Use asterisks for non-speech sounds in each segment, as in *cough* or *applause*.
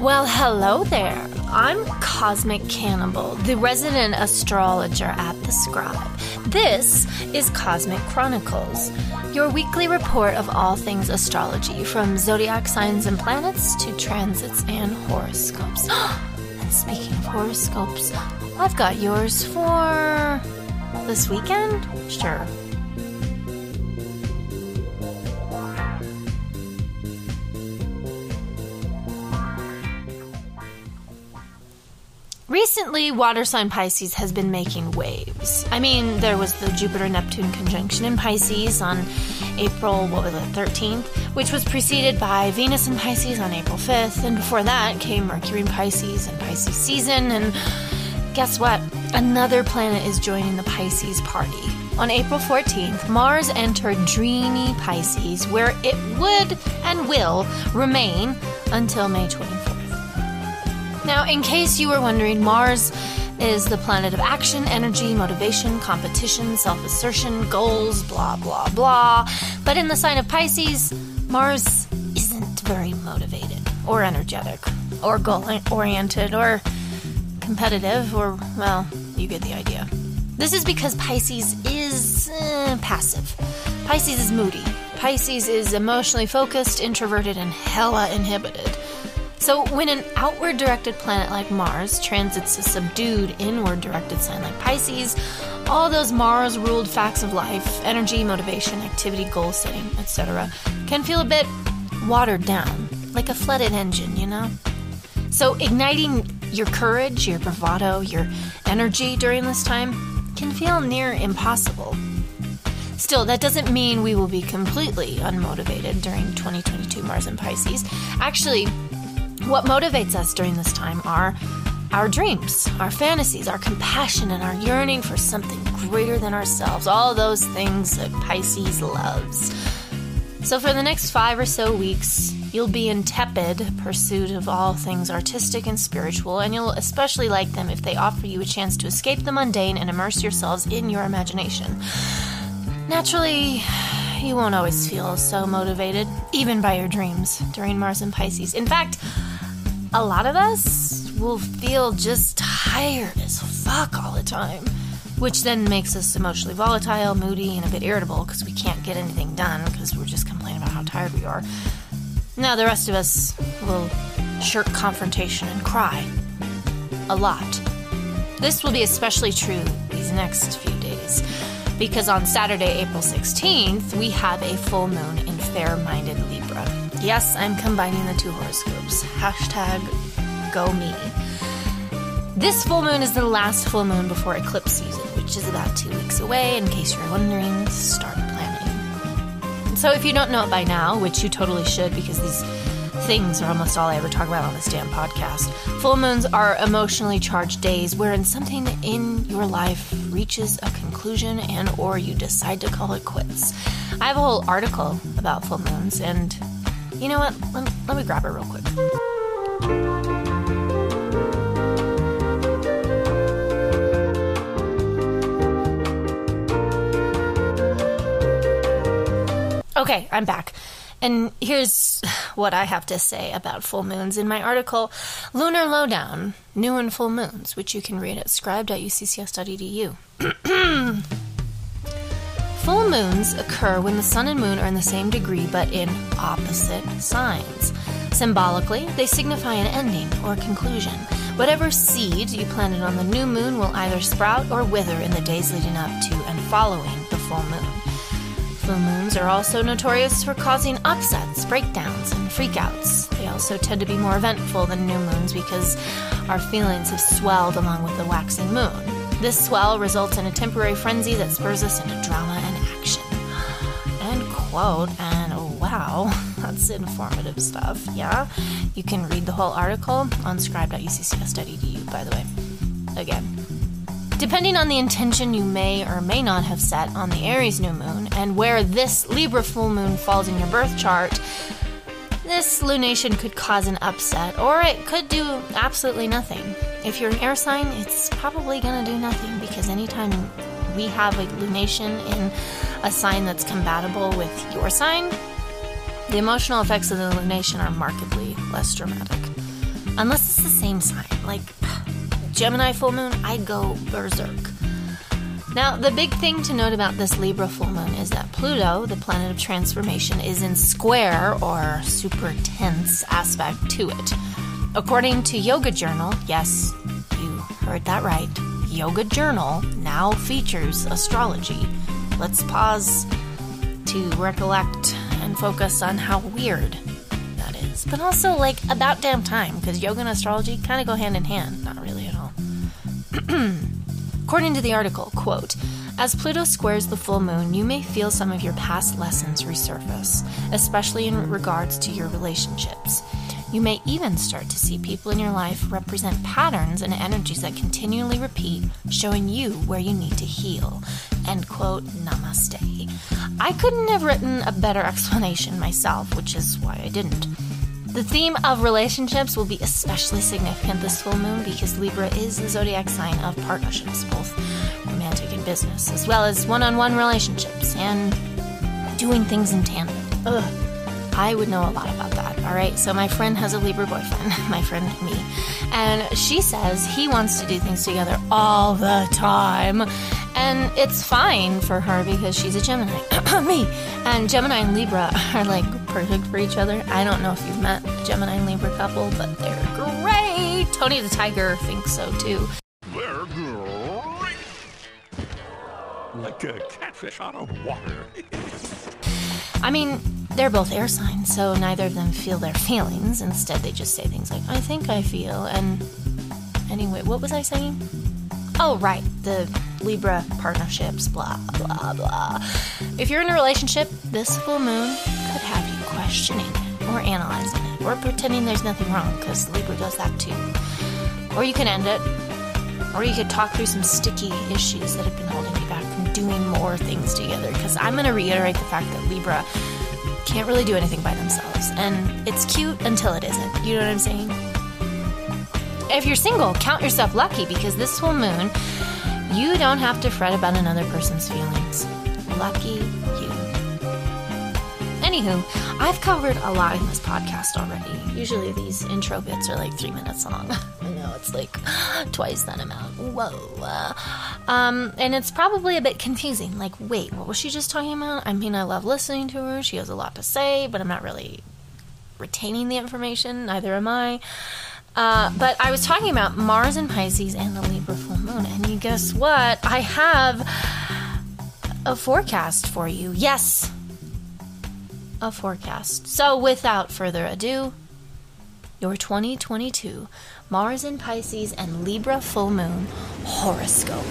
Well, hello there. I'm Cosmic Cannibal, the resident astrologer at The Scribe. This is Cosmic Chronicles, your weekly report of all things astrology, from zodiac signs and planets to transits and horoscopes. *gasps* and speaking of horoscopes, I've got yours for this weekend? Sure. Recently, water sign Pisces has been making waves. I mean, there was the Jupiter Neptune conjunction in Pisces on April, what was it, 13th, which was preceded by Venus in Pisces on April 5th, and before that came Mercury in Pisces and Pisces season, and guess what? Another planet is joining the Pisces party. On April 14th, Mars entered dreamy Pisces, where it would and will remain until May 24th. Now, in case you were wondering, Mars is the planet of action, energy, motivation, competition, self assertion, goals, blah, blah, blah. But in the sign of Pisces, Mars isn't very motivated, or energetic, or goal oriented, or competitive, or, well, you get the idea. This is because Pisces is uh, passive. Pisces is moody. Pisces is emotionally focused, introverted, and hella inhibited. So, when an outward directed planet like Mars transits a subdued inward directed sign like Pisces, all those Mars ruled facts of life energy, motivation, activity, goal setting, etc. can feel a bit watered down, like a flooded engine, you know? So, igniting your courage, your bravado, your energy during this time can feel near impossible. Still, that doesn't mean we will be completely unmotivated during 2022 Mars and Pisces. Actually, what motivates us during this time are our dreams, our fantasies, our compassion, and our yearning for something greater than ourselves. All those things that Pisces loves. So, for the next five or so weeks, you'll be in tepid pursuit of all things artistic and spiritual, and you'll especially like them if they offer you a chance to escape the mundane and immerse yourselves in your imagination. Naturally, you won't always feel so motivated, even by your dreams, during Mars and Pisces. In fact, a lot of us will feel just tired as fuck all the time, which then makes us emotionally volatile, moody, and a bit irritable because we can't get anything done because we're just complaining about how tired we are. Now, the rest of us will shirk confrontation and cry. A lot. This will be especially true these next few days because on Saturday, April 16th, we have a full moon in fair minded Libra. Yes, I'm combining the two horoscopes. Hashtag go me. This full moon is the last full moon before eclipse season, which is about two weeks away. In case you're wondering, start planning. So, if you don't know it by now, which you totally should because these things are almost all I ever talk about on this damn podcast. Full moons are emotionally charged days wherein something in your life reaches a conclusion and or you decide to call it quits. I have a whole article about full moons and you know what? Let, let me grab it real quick. Okay, I'm back. And here's what I have to say about full moons in my article, Lunar Lowdown New and Full Moons, which you can read at scribe.uccs.edu. *clears throat* Full moons occur when the sun and moon are in the same degree but in opposite signs. Symbolically, they signify an ending or conclusion. Whatever seed you planted on the new moon will either sprout or wither in the days leading up to and following the full moon. Full moons are also notorious for causing upsets, breakdowns, and freakouts. They also tend to be more eventful than new moons because our feelings have swelled along with the waxing moon. This swell results in a temporary frenzy that spurs us into drama and action. End quote, and wow, *laughs* that's informative stuff, yeah? You can read the whole article on scribe.uccs.edu, by the way. Again. Depending on the intention you may or may not have set on the Aries new moon and where this Libra full moon falls in your birth chart, this lunation could cause an upset, or it could do absolutely nothing. If you're an air sign, it's probably going to do nothing because anytime we have a lunation in a sign that's compatible with your sign, the emotional effects of the lunation are markedly less dramatic. unless it's the same sign. Like *sighs* Gemini full moon, I'd go berserk. Now, the big thing to note about this Libra full moon is that Pluto, the planet of transformation, is in square or super tense aspect to it. According to Yoga Journal, yes, you heard that right, Yoga Journal now features astrology. Let's pause to recollect and focus on how weird that is. But also, like, about damn time, because yoga and astrology kind of go hand in hand. Not really at all. *clears throat* According to the article, quote, as Pluto squares the full moon, you may feel some of your past lessons resurface, especially in regards to your relationships. You may even start to see people in your life represent patterns and energies that continually repeat, showing you where you need to heal. End quote, namaste. I couldn't have written a better explanation myself, which is why I didn't. The theme of relationships will be especially significant this full moon because Libra is the zodiac sign of partnerships, both romantic and business, as well as one on one relationships and doing things in tandem. Ugh. I would know a lot about that, all right? So, my friend has a Libra boyfriend, *laughs* my friend me, and she says he wants to do things together all the time. And it's fine for her because she's a Gemini. *clears throat* me. And Gemini and Libra *laughs* are like perfect for each other. I don't know if you've met a Gemini and Libra couple, but they're great. Tony the Tiger thinks so too. They're great. Like a catfish out of water. *laughs* I mean, they're both air signs, so neither of them feel their feelings. Instead, they just say things like, I think I feel. And anyway, what was I saying? Oh, right. The Libra partnerships, blah, blah, blah. If you're in a relationship, this full moon could have you questioning it, or analyzing it, or pretending there's nothing wrong, because Libra does that too. Or you can end it, or you could talk through some sticky issues that have been holding you back more things together, because I'm going to reiterate the fact that Libra can't really do anything by themselves, and it's cute until it isn't. You know what I'm saying? If you're single, count yourself lucky because this full moon you don't have to fret about another person's feelings. Lucky. Anywho, I've covered a lot in this podcast already. Usually these intro bits are like three minutes long. *laughs* I know it's like *gasps* twice that amount. Whoa. Um, and it's probably a bit confusing. Like, wait, what was she just talking about? I mean, I love listening to her. She has a lot to say, but I'm not really retaining the information. Neither am I. Uh, but I was talking about Mars and Pisces and the Libra full moon, and you guess what? I have a forecast for you. Yes, a forecast. So, without further ado, your 2022 Mars and Pisces and Libra full moon horoscope.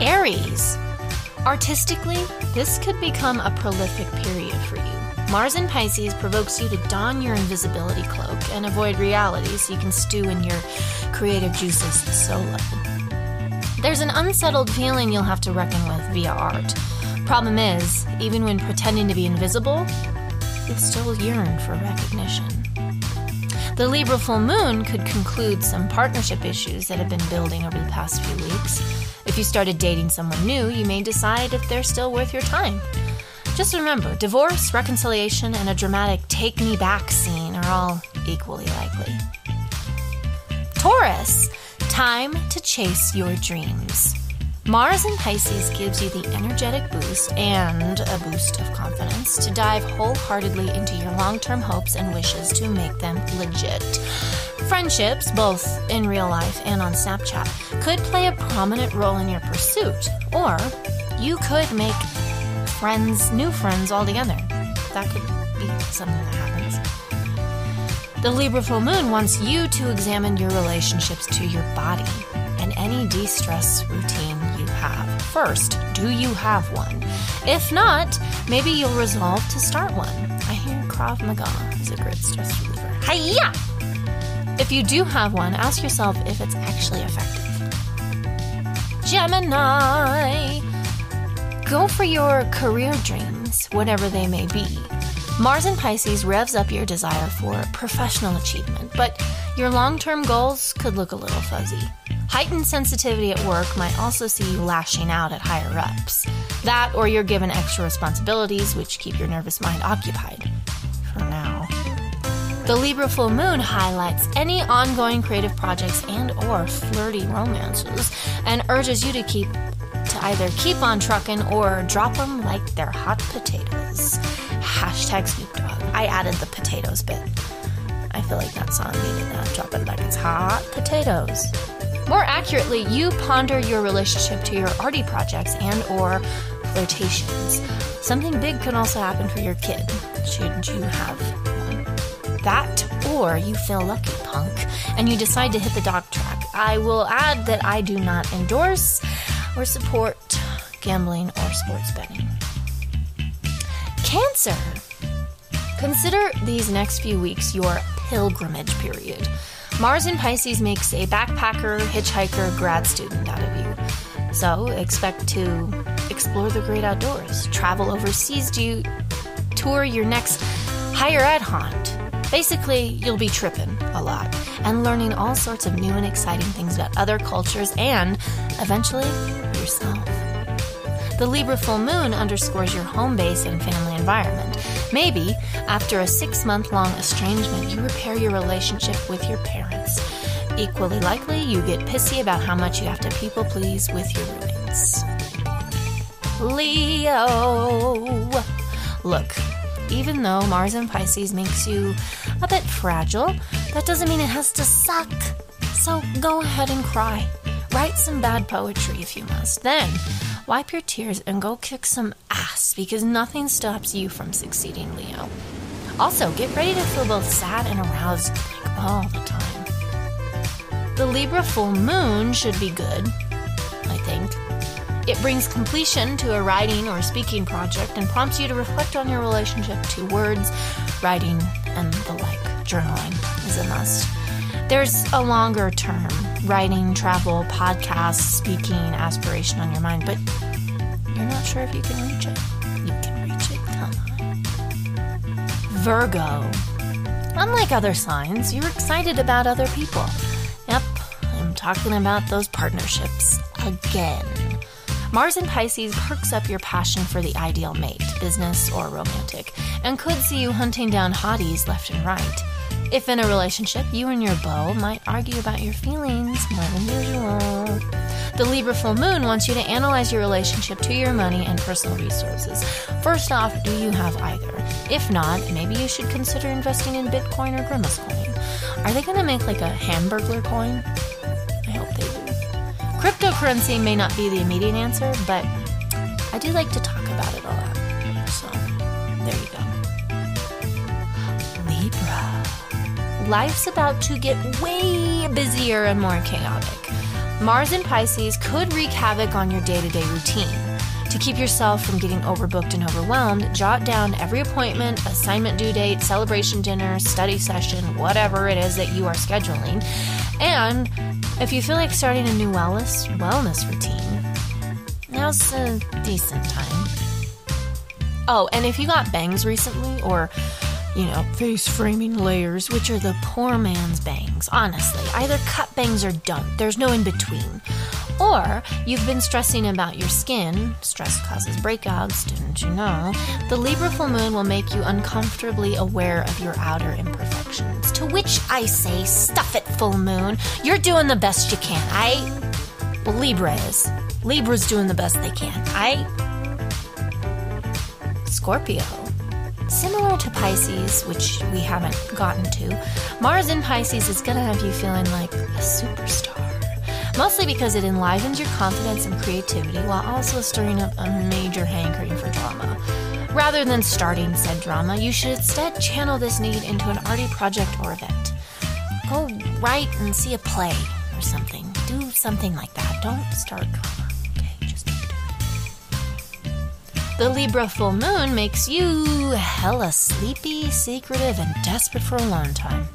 Aries. Artistically, this could become a prolific period for you. Mars in Pisces provokes you to don your invisibility cloak and avoid reality so you can stew in your creative juices solo. There's an unsettled feeling you'll have to reckon with via art. Problem is, even when pretending to be invisible, you'll still yearn for recognition. The Libra full moon could conclude some partnership issues that have been building over the past few weeks. If you started dating someone new, you may decide if they're still worth your time. Just remember divorce, reconciliation, and a dramatic take me back scene are all equally likely. Taurus, time to chase your dreams. Mars in Pisces gives you the energetic boost and a boost of confidence to dive wholeheartedly into your long term hopes and wishes to make them legit. Friendships, both in real life and on Snapchat, could play a prominent role in your pursuit, or you could make friends, new friends altogether. That could be something that happens. The Libra full moon wants you to examine your relationships to your body and any de stress routine have. First, do you have one? If not, maybe you'll resolve to start one. I hear Krav Maga is a great stress reliever. Hiya! If you do have one, ask yourself if it's actually effective. Gemini! Go for your career dreams, whatever they may be. Mars and Pisces revs up your desire for professional achievement, but your long term goals could look a little fuzzy. Heightened sensitivity at work might also see you lashing out at higher ups. That, or you're given extra responsibilities which keep your nervous mind occupied. for now. The Libra full moon highlights any ongoing creative projects and or flirty romances and urges you to keep to either keep on trucking or drop them like they're hot potatoes. Hashtag Snoop Dogg. I added the potatoes bit. I feel like that song needed that. Drop it like it's hot potatoes. More accurately, you ponder your relationship to your arty projects and or flirtations. Something big could also happen for your kid, should you have one. That, or you feel lucky, punk, and you decide to hit the dog track. I will add that I do not endorse or support gambling or sports betting. Cancer. Consider these next few weeks your pilgrimage period. Mars in Pisces makes a backpacker, hitchhiker, grad student out of you. So expect to explore the great outdoors, travel overseas to tour your next higher ed haunt. Basically, you'll be tripping a lot and learning all sorts of new and exciting things about other cultures and, eventually, yourself. The Libra full moon underscores your home base and family environment. Maybe, after a six month long estrangement, you repair your relationship with your parents. Equally likely, you get pissy about how much you have to people please with your roommates. Leo! Look, even though Mars in Pisces makes you a bit fragile, that doesn't mean it has to suck. So go ahead and cry. Write some bad poetry if you must. Then, wipe your tears and go kick some ass because nothing stops you from succeeding, Leo. Also, get ready to feel both sad and aroused like, all the time. The Libra full moon should be good, I think. It brings completion to a writing or speaking project and prompts you to reflect on your relationship to words, writing, and the like. Journaling is a must. There's a longer term writing, travel, podcast, speaking aspiration on your mind, but you're not sure if you can reach it. You can reach it, come on. Virgo. Unlike other signs, you're excited about other people. Yep, I'm talking about those partnerships again. Mars in Pisces perks up your passion for the ideal mate, business or romantic, and could see you hunting down hotties left and right. If in a relationship, you and your beau might argue about your feelings more than usual. The Libra full moon wants you to analyze your relationship to your money and personal resources. First off, do you have either? If not, maybe you should consider investing in Bitcoin or Grimace coin. Are they going to make like a Hamburglar coin? I hope they do. Cryptocurrency may not be the immediate answer, but I do like to talk about it a lot. Life's about to get way busier and more chaotic. Mars in Pisces could wreak havoc on your day to day routine. To keep yourself from getting overbooked and overwhelmed, jot down every appointment, assignment due date, celebration dinner, study session, whatever it is that you are scheduling. And if you feel like starting a new wellness, wellness routine, now's a decent time. Oh, and if you got bangs recently, or you know, face framing layers, which are the poor man's bangs. Honestly, either cut bangs or don't. There's no in between. Or you've been stressing about your skin. Stress causes breakouts, didn't you know? The Libra full moon will make you uncomfortably aware of your outer imperfections. To which I say, stuff it, full moon. You're doing the best you can. I. Well, Libra is. Libra's doing the best they can. I. Scorpio. Similar to Pisces, which we haven't gotten to, Mars in Pisces is going to have you feeling like a superstar. Mostly because it enlivens your confidence and creativity while also stirring up a major hankering for drama. Rather than starting said drama, you should instead channel this need into an arty project or event. Go write and see a play or something. Do something like that. Don't start drama. The Libra full moon makes you hella sleepy, secretive, and desperate for alone time.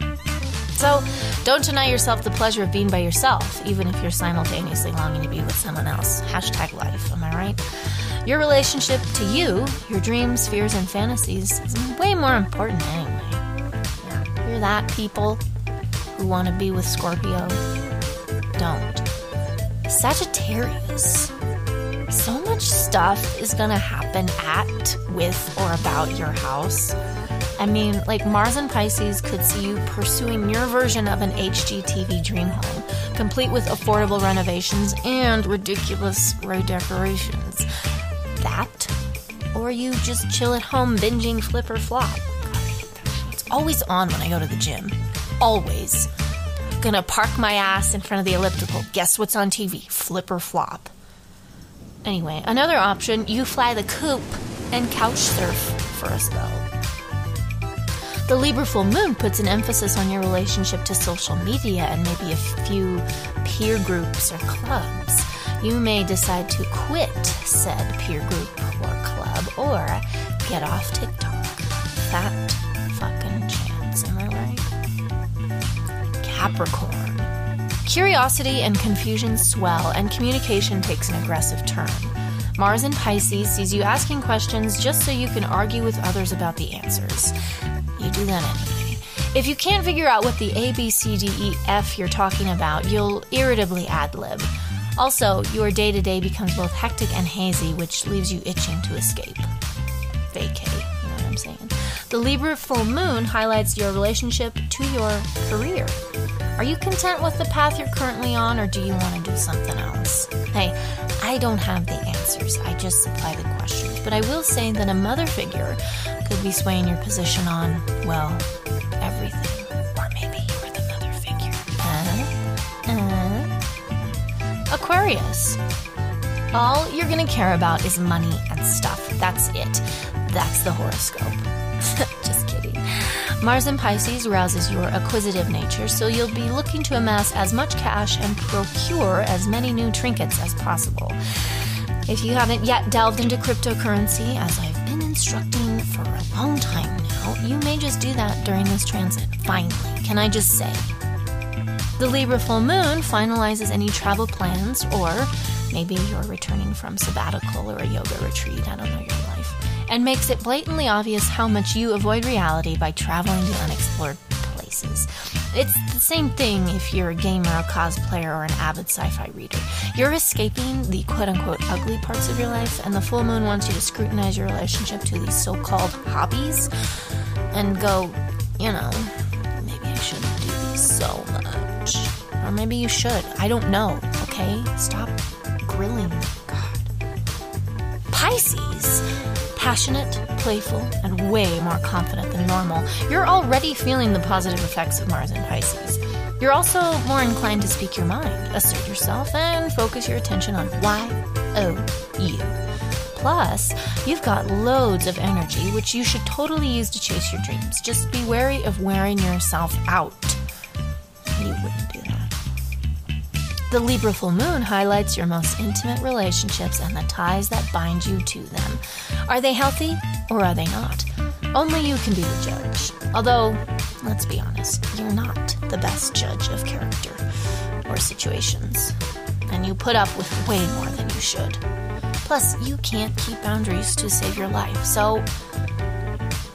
So, don't deny yourself the pleasure of being by yourself, even if you're simultaneously longing to be with someone else. Hashtag life, am I right? Your relationship to you, your dreams, fears, and fantasies is way more important anyway. You're that people who want to be with Scorpio. Don't. Sagittarius. So much stuff is going to happen at, with, or about your house. I mean, like Mars and Pisces could see you pursuing your version of an HGTV dream home, complete with affordable renovations and ridiculous redecorations. That, or you just chill at home binging Flip or Flop. It's always on when I go to the gym. Always. Gonna park my ass in front of the elliptical. Guess what's on TV? Flip or Flop. Anyway, another option you fly the coop and couch surf for a spell. The Libra full moon puts an emphasis on your relationship to social media and maybe a few peer groups or clubs. You may decide to quit said peer group or club or get off TikTok. That fucking chance, am I right? Capricorn. Curiosity and confusion swell, and communication takes an aggressive turn. Mars in Pisces sees you asking questions just so you can argue with others about the answers. You do that anyway. If you can't figure out what the A, B, C, D, E, F you're talking about, you'll irritably ad lib. Also, your day to day becomes both hectic and hazy, which leaves you itching to escape. Vacate, you know what I'm saying? The Libra full moon highlights your relationship to your career. Are you content with the path you're currently on, or do you want to do something else? Hey, I don't have the answers, I just supply the questions. But I will say that a mother figure could be swaying your position on, well, everything. Or maybe you're the mother figure. Uh, uh. Aquarius. All you're gonna care about is money and stuff. That's it. That's the horoscope. *laughs* Mars in Pisces rouses your acquisitive nature, so you'll be looking to amass as much cash and procure as many new trinkets as possible. If you haven't yet delved into cryptocurrency, as I've been instructing for a long time now, you may just do that during this transit. Finally, can I just say? The Libra full moon finalizes any travel plans, or maybe you're returning from sabbatical or a yoga retreat, I don't know your life, and makes it blatantly obvious how much you avoid reality by traveling to unexplored places. It's the same thing if you're a gamer, a cosplayer, or an avid sci fi reader. You're escaping the quote unquote ugly parts of your life, and the full moon wants you to scrutinize your relationship to these so called hobbies and go, you know, maybe I shouldn't do these so much. Or maybe you should. I don't know, okay? Stop grilling me. God. Pisces. Passionate, playful, and way more confident than normal. You're already feeling the positive effects of Mars in Pisces. You're also more inclined to speak your mind, assert yourself, and focus your attention on why, oh, you. Plus, you've got loads of energy, which you should totally use to chase your dreams. Just be wary of wearing yourself out. You wouldn't do. The Libra full moon highlights your most intimate relationships and the ties that bind you to them. Are they healthy or are they not? Only you can be the judge. Although, let's be honest, you're not the best judge of character or situations. And you put up with way more than you should. Plus, you can't keep boundaries to save your life. So,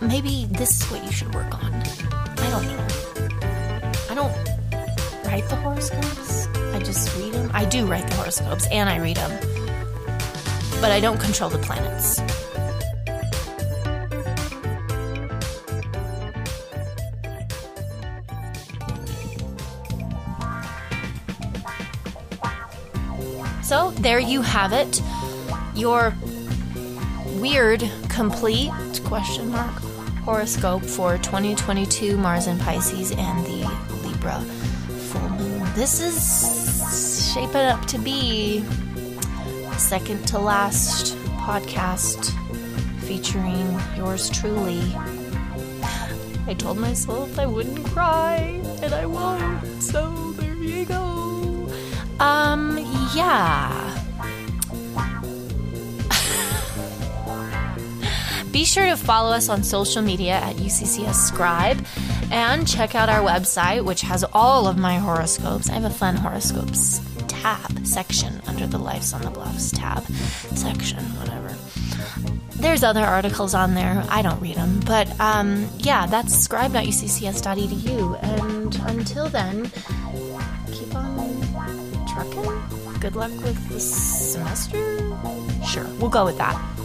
maybe this is what you should work on. I don't know. I don't write the horoscopes. I just read them. I do write the horoscopes and I read them. But I don't control the planets. So there you have it. Your weird, complete question mark horoscope for 2022 Mars and Pisces and the Libra full moon. This is shaping up to be second to last podcast featuring yours truly. I told myself I wouldn't cry, and I won't, so there you go. Um, yeah. *laughs* Be sure to follow us on social media at UCCS Scribe and check out our website, which has all of my horoscopes. I have a fun horoscopes tab section under the Lives on the Bluffs tab section, whatever. There's other articles on there. I don't read them. But um, yeah, that's scribe.uccs.edu. And until then, keep on trucking. Good luck with the semester? Sure, we'll go with that.